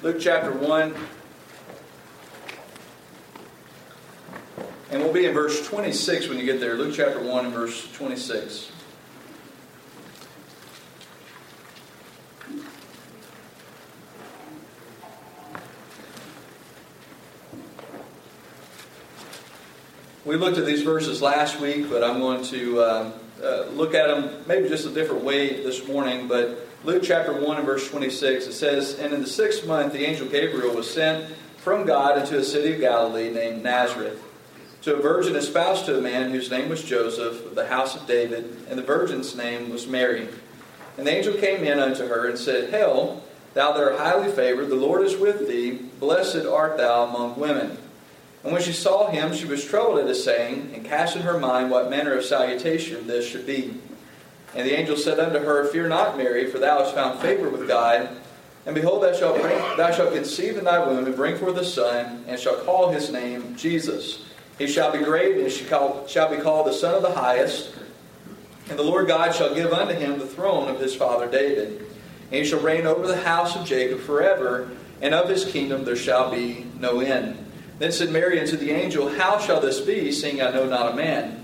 Luke chapter 1. And we'll be in verse 26 when you get there. Luke chapter 1 and verse 26. We looked at these verses last week, but I'm going to uh, uh, look at them maybe just a different way this morning. But Luke chapter 1 and verse 26, it says, And in the sixth month the angel Gabriel was sent from God into a city of Galilee named Nazareth to a virgin espoused to a man whose name was Joseph of the house of David, and the virgin's name was Mary. And the angel came in unto her and said, Hail, thou that art highly favored, the Lord is with thee, blessed art thou among women. And when she saw him, she was troubled at his saying, and cast in her mind what manner of salutation this should be. And the angel said unto her, Fear not, Mary, for thou hast found favor with God. And behold, thou shalt, bring, thou shalt conceive in thy womb, and bring forth a son, and shalt call his name Jesus. He shall be great, and shall be called the Son of the Highest. And the Lord God shall give unto him the throne of his father David. And he shall reign over the house of Jacob forever, and of his kingdom there shall be no end. Then said Mary unto the angel, How shall this be, seeing I know not a man?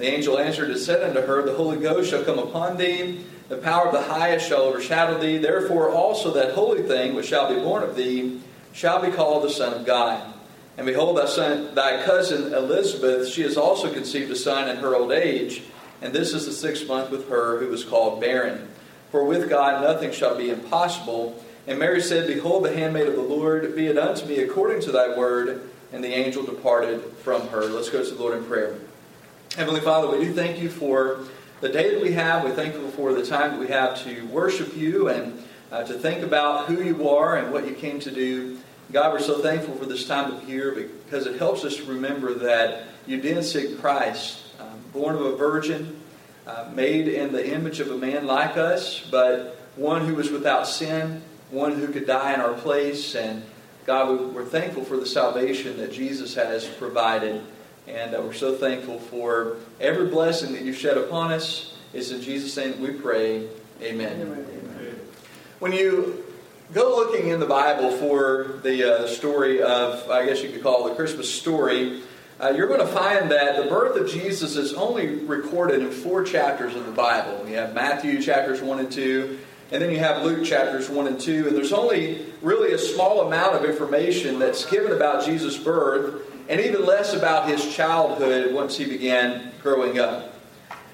The angel answered and said unto her, The Holy Ghost shall come upon thee, the power of the highest shall overshadow thee. Therefore also that holy thing which shall be born of thee shall be called the Son of God. And behold, thy, son, thy cousin Elizabeth, she has also conceived a son in her old age, and this is the sixth month with her who was called barren. For with God nothing shall be impossible. And Mary said, Behold, the handmaid of the Lord, be it unto me according to thy word. And the angel departed from her. Let's go to the Lord in prayer. Heavenly Father, we do thank you for the day that we have. We're thankful for the time that we have to worship you and uh, to think about who you are and what you came to do. God, we're so thankful for this time of year because it helps us to remember that you did send Christ, um, born of a virgin, uh, made in the image of a man like us, but one who was without sin, one who could die in our place. And God, we're thankful for the salvation that Jesus has provided. And uh, we're so thankful for every blessing that you shed upon us. It's in Jesus' name that we pray. Amen. Amen. When you go looking in the Bible for the uh, story of, I guess you could call it the Christmas story, uh, you're going to find that the birth of Jesus is only recorded in four chapters of the Bible. You have Matthew chapters 1 and 2, and then you have Luke chapters 1 and 2, and there's only really a small amount of information that's given about Jesus' birth, and even less about his childhood once he began growing up.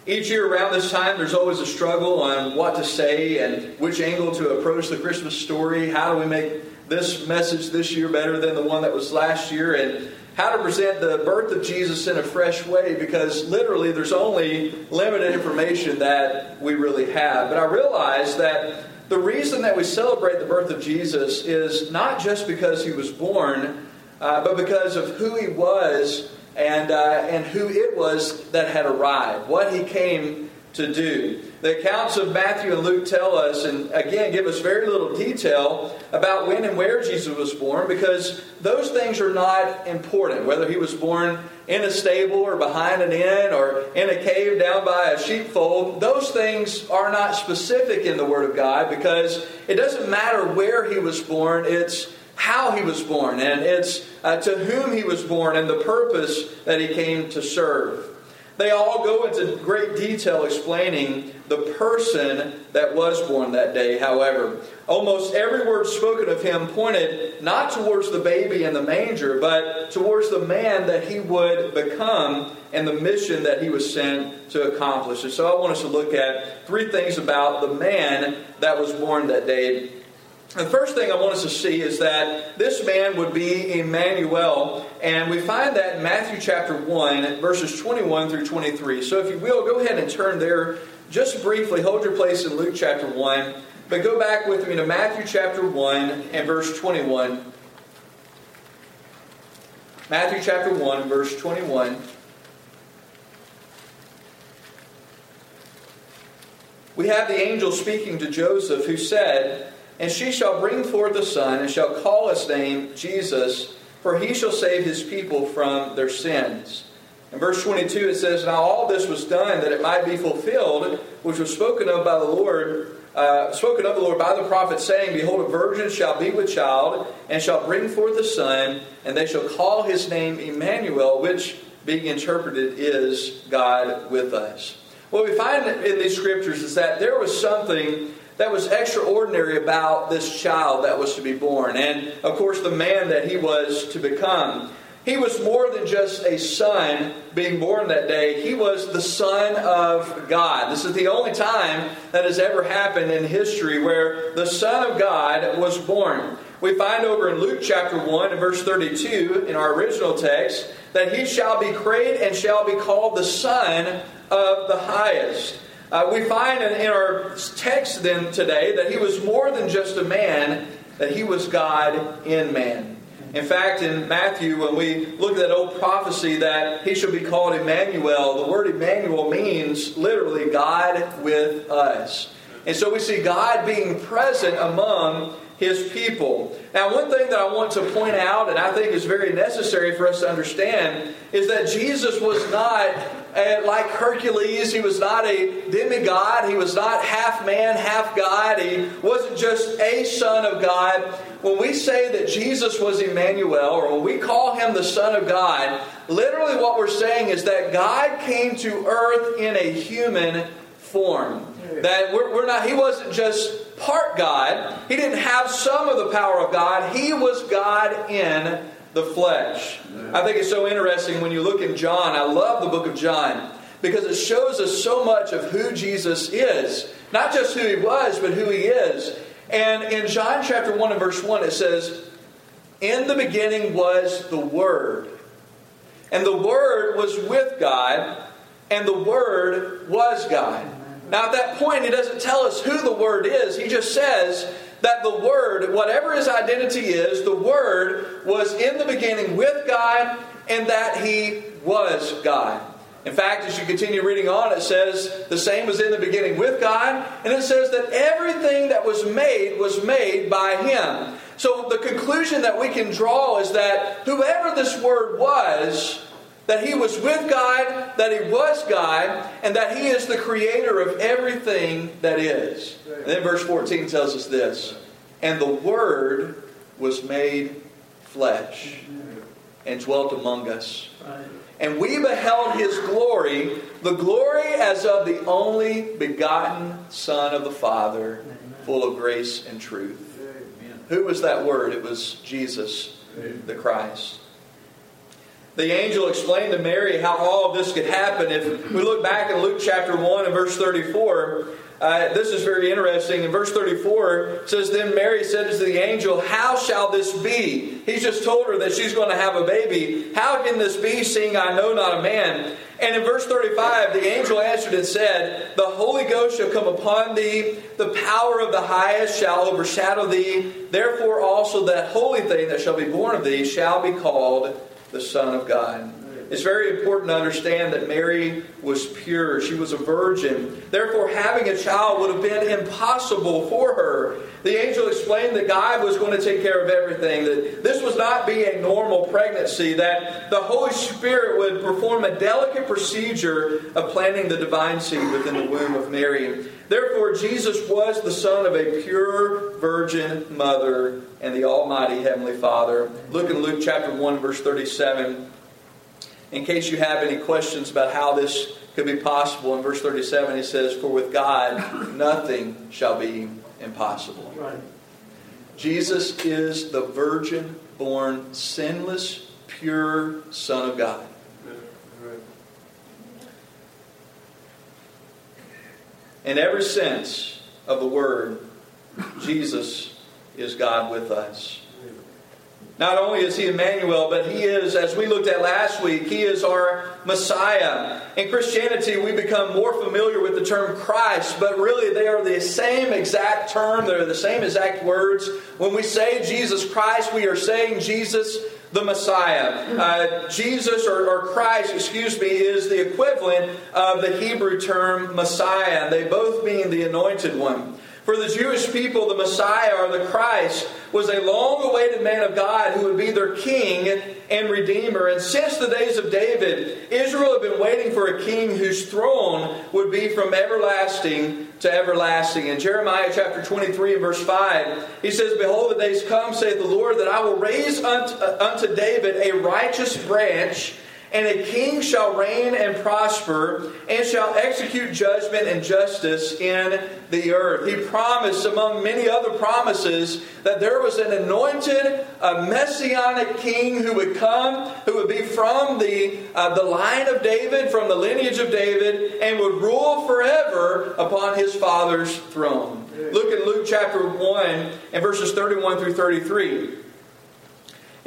Each year around this time, there's always a struggle on what to say and which angle to approach the Christmas story. How do we make this message this year better than the one that was last year? And how to present the birth of Jesus in a fresh way because literally there's only limited information that we really have. But I realize that the reason that we celebrate the birth of Jesus is not just because he was born, uh, but because of who he was and, uh, and who it was that had arrived, what he came to do. The accounts of Matthew and Luke tell us, and again, give us very little detail about when and where Jesus was born, because those things are not important. Whether he was born in a stable or behind an inn or in a cave down by a sheepfold, those things are not specific in the Word of God, because it doesn't matter where he was born, it's how he was born, and it's uh, to whom he was born, and the purpose that he came to serve. They all go into great detail explaining the person that was born that day, however. Almost every word spoken of him pointed not towards the baby in the manger, but towards the man that he would become and the mission that he was sent to accomplish. And so I want us to look at three things about the man that was born that day the first thing I want us to see is that this man would be Emmanuel, and we find that in Matthew chapter 1, verses 21 through 23. So if you will, go ahead and turn there just briefly. Hold your place in Luke chapter 1, but go back with me to Matthew chapter 1 and verse 21. Matthew chapter 1, verse 21. We have the angel speaking to Joseph who said, and she shall bring forth a son, and shall call his name Jesus, for he shall save his people from their sins. In verse 22 it says, Now all this was done that it might be fulfilled, which was spoken of by the Lord uh, spoken of the Lord by the prophet, saying, Behold, a virgin shall be with child, and shall bring forth a son, and they shall call his name Emmanuel, which, being interpreted, is God with us. What we find in these scriptures is that there was something that was extraordinary about this child that was to be born, and of course, the man that he was to become. He was more than just a son being born that day. He was the Son of God. This is the only time that has ever happened in history where the Son of God was born. We find over in Luke chapter 1 and verse 32 in our original text that he shall be great and shall be called the Son of the Highest. Uh, we find in, in our text then today that he was more than just a man, that he was God in man. In fact, in Matthew, when we look at that old prophecy that he shall be called Emmanuel, the word Emmanuel means literally God with us. And so we see God being present among his people. Now, one thing that I want to point out, and I think is very necessary for us to understand, is that Jesus was not uh, like Hercules. He was not a demigod. He was not half man, half God. He wasn't just a son of God. When we say that Jesus was Emmanuel, or when we call him the Son of God, literally what we're saying is that God came to earth in a human form. That we're, we're not, he wasn't just part God. He didn't have some of the power of God. He was God in the flesh. I think it's so interesting when you look in John. I love the book of John because it shows us so much of who Jesus is. Not just who he was, but who he is. And in John chapter 1 and verse 1, it says, In the beginning was the Word. And the Word was with God, and the Word was God. Now, at that point, he doesn't tell us who the Word is. He just says that the Word, whatever his identity is, the Word was in the beginning with God and that he was God. In fact, as you continue reading on, it says the same was in the beginning with God, and it says that everything that was made was made by Him. So the conclusion that we can draw is that whoever this Word was, that He was with God, that He was God, and that He is the creator of everything that is. And then verse 14 tells us this And the Word was made flesh and dwelt among us. And we beheld his glory, the glory as of the only begotten Son of the Father, full of grace and truth. Who was that word? It was Jesus, the Christ. The angel explained to Mary how all of this could happen. If we look back in Luke chapter 1 and verse 34, uh, this is very interesting. In verse 34, it says, Then Mary said to the angel, How shall this be? He's just told her that she's going to have a baby. How can this be, seeing I know not a man? And in verse 35, the angel answered and said, The Holy Ghost shall come upon thee, the power of the highest shall overshadow thee. Therefore also that holy thing that shall be born of thee shall be called the Son of God. It's very important to understand that Mary was pure. She was a virgin. Therefore, having a child would have been impossible for her. The angel explained that God was going to take care of everything, that this was not be a normal pregnancy, that the Holy Spirit would perform a delicate procedure of planting the divine seed within the womb of Mary. Therefore, Jesus was the son of a pure virgin mother and the Almighty Heavenly Father. Look in Luke chapter 1, verse 37 in case you have any questions about how this could be possible, in verse 37 he says, For with God nothing shall be impossible. Right. Jesus is the virgin born, sinless, pure Son of God. Right. In every sense of the word, Jesus is God with us. Not only is he Emmanuel, but he is, as we looked at last week, he is our Messiah. In Christianity, we become more familiar with the term Christ, but really they are the same exact term, they're the same exact words. When we say Jesus Christ, we are saying Jesus the Messiah. Uh, Jesus, or, or, Christ, excuse me, is the equivalent of the Hebrew term Messiah, they both mean the anointed one. For the Jewish people, the Messiah or the Christ was a long awaited man of God who would be their king and redeemer. And since the days of David, Israel had been waiting for a king whose throne would be from everlasting to everlasting. In Jeremiah chapter 23 and verse 5, he says, Behold, the days come, saith the Lord, that I will raise unto, uh, unto David a righteous branch and a king shall reign and prosper, and shall execute judgment and justice in the earth. He promised, among many other promises, that there was an anointed, a messianic king who would come, who would be from the, uh, the line of David, from the lineage of David, and would rule forever upon his father's throne. Look at Luke chapter 1 and verses 31 through 33.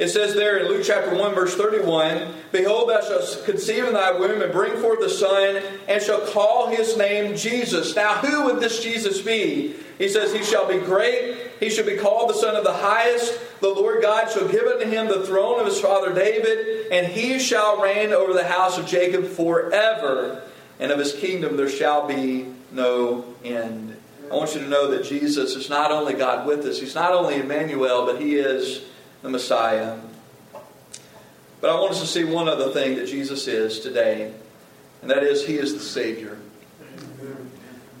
It says there in Luke chapter 1, verse 31 Behold, thou shalt conceive in thy womb and bring forth a son, and shall call his name Jesus. Now, who would this Jesus be? He says, He shall be great, he shall be called the Son of the Highest. The Lord God shall give unto him the throne of his father David, and he shall reign over the house of Jacob forever, and of his kingdom there shall be no end. I want you to know that Jesus is not only God with us, He's not only Emmanuel, but He is the Messiah. But I want us to see one other thing that Jesus is today, and that is He is the Savior.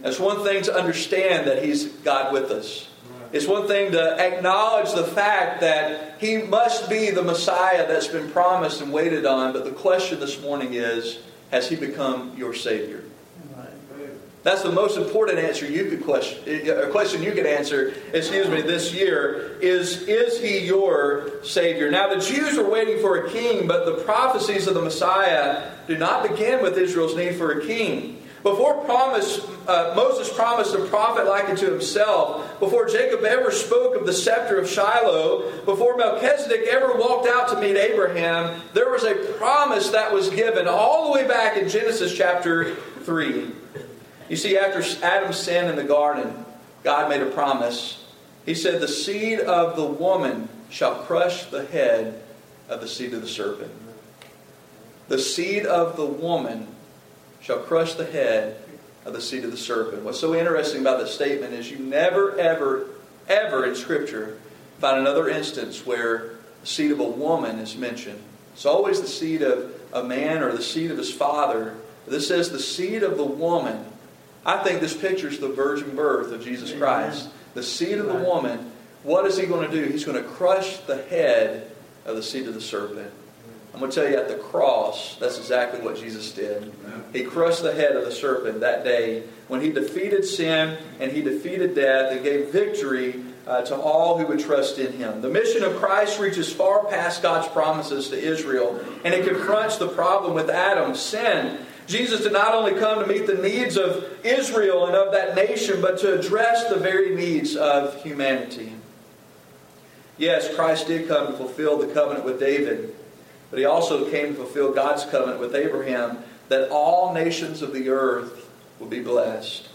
It's one thing to understand that He's God with us. It's one thing to acknowledge the fact that He must be the Messiah that's been promised and waited on. But the question this morning is Has He become your Savior? That's the most important answer you could question. A question you could answer, excuse me, this year is: Is he your savior? Now the Jews were waiting for a king, but the prophecies of the Messiah do not begin with Israel's need for a king. Before promise, uh, Moses promised a prophet like unto himself, before Jacob ever spoke of the scepter of Shiloh, before Melchizedek ever walked out to meet Abraham, there was a promise that was given all the way back in Genesis chapter 3. You see, after Adam's sin in the garden, God made a promise. He said, The seed of the woman shall crush the head of the seed of the serpent. The seed of the woman shall crush the head of the seed of the serpent. What's so interesting about this statement is you never, ever, ever in Scripture find another instance where the seed of a woman is mentioned. It's always the seed of a man or the seed of his father. This says the seed of the woman I think this pictures the virgin birth of Jesus Christ. The seed of the woman, what is he going to do? He's going to crush the head of the seed of the serpent. I'm going to tell you at the cross, that's exactly what Jesus did. He crushed the head of the serpent that day when he defeated sin and he defeated death and gave victory uh, to all who would trust in him. The mission of Christ reaches far past God's promises to Israel and it confronts the problem with Adam, sin, Jesus did not only come to meet the needs of Israel and of that nation, but to address the very needs of humanity. Yes, Christ did come to fulfill the covenant with David, but he also came to fulfill God's covenant with Abraham that all nations of the earth would be blessed.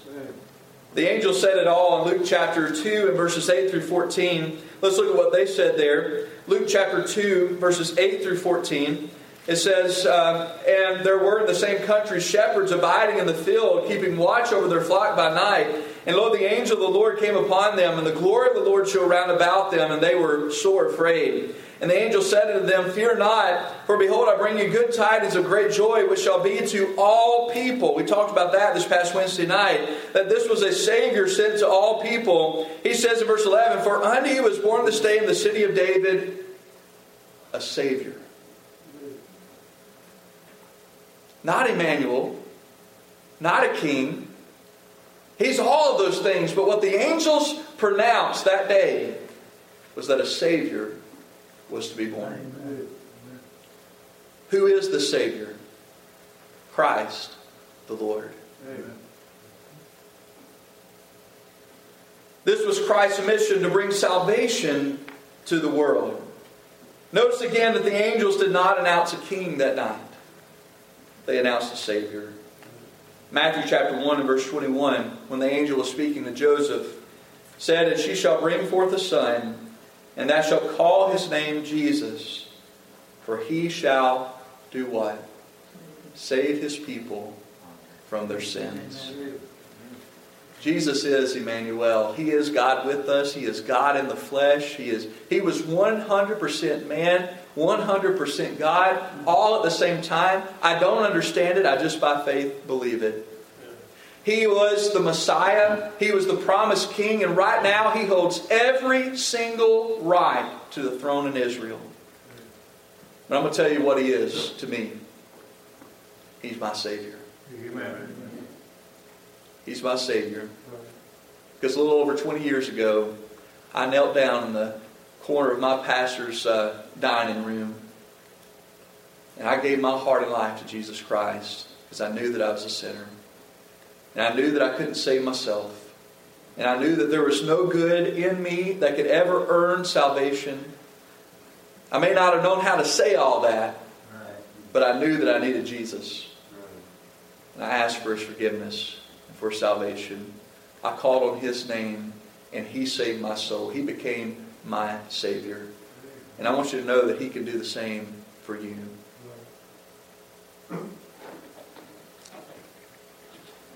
The angel said it all in Luke chapter 2 and verses 8 through 14. Let's look at what they said there. Luke chapter 2, verses 8 through 14. It says, uh, And there were in the same country shepherds abiding in the field, keeping watch over their flock by night. And lo, the angel of the Lord came upon them, and the glory of the Lord shone round about them, and they were sore afraid. And the angel said unto them, Fear not, for behold, I bring you good tidings of great joy, which shall be to all people. We talked about that this past Wednesday night, that this was a Savior sent to all people. He says in verse 11, For unto you was born this day in the city of David a Savior not Emmanuel, not a king. He's all of those things, but what the angels pronounced that day was that a Savior was to be born. Amen. Who is the Savior? Christ the Lord. Amen. This was Christ's mission to bring salvation to the world. Notice again that the angels did not announce a king that night they announced the Savior. Matthew chapter 1 and verse 21, when the angel was speaking to Joseph, said, And she shall bring forth a son, and thou shalt call his name Jesus, for he shall do what? Save his people from their sins. Jesus is Emmanuel. He is God with us. He is God in the flesh. He is he was 100% man, 100% God, all at the same time. I don't understand it. I just by faith believe it. He was the Messiah. He was the promised king and right now he holds every single right to the throne in Israel. But I'm going to tell you what he is to me. He's my savior. Amen. He's my Savior. Because a little over 20 years ago, I knelt down in the corner of my pastor's uh, dining room and I gave my heart and life to Jesus Christ because I knew that I was a sinner. And I knew that I couldn't save myself. And I knew that there was no good in me that could ever earn salvation. I may not have known how to say all that, but I knew that I needed Jesus. And I asked for his forgiveness for salvation. I called on His name, and He saved my soul. He became my Savior. And I want you to know that He can do the same for you.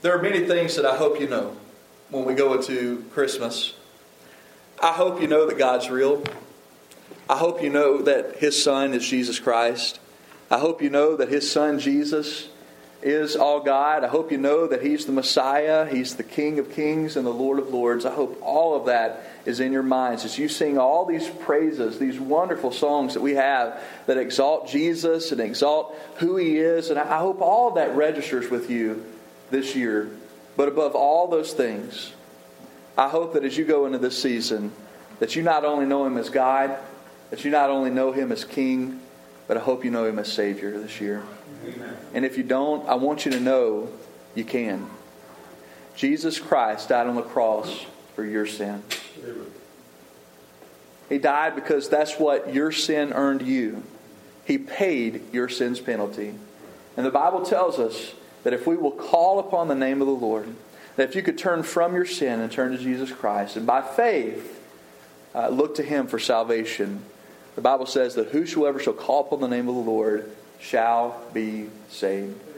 There are many things that I hope you know when we go into Christmas. I hope you know that God's real. I hope you know that His Son is Jesus Christ. I hope you know that His Son Jesus is all God. I hope you know that He's the Messiah, He's the King of Kings and the Lord of Lords. I hope all of that is in your minds as you sing all these praises, these wonderful songs that we have that exalt Jesus and exalt who He is. And I hope all of that registers with you this year. But above all those things, I hope that as you go into this season, that you not only know Him as God, that you not only know Him as King, but I hope you know Him as Savior this year. And if you don't, I want you to know you can. Jesus Christ died on the cross for your sin. He died because that's what your sin earned you. He paid your sin's penalty. And the Bible tells us that if we will call upon the name of the Lord, that if you could turn from your sin and turn to Jesus Christ, and by faith uh, look to Him for salvation, the Bible says that whosoever shall call upon the name of the Lord shall be saved.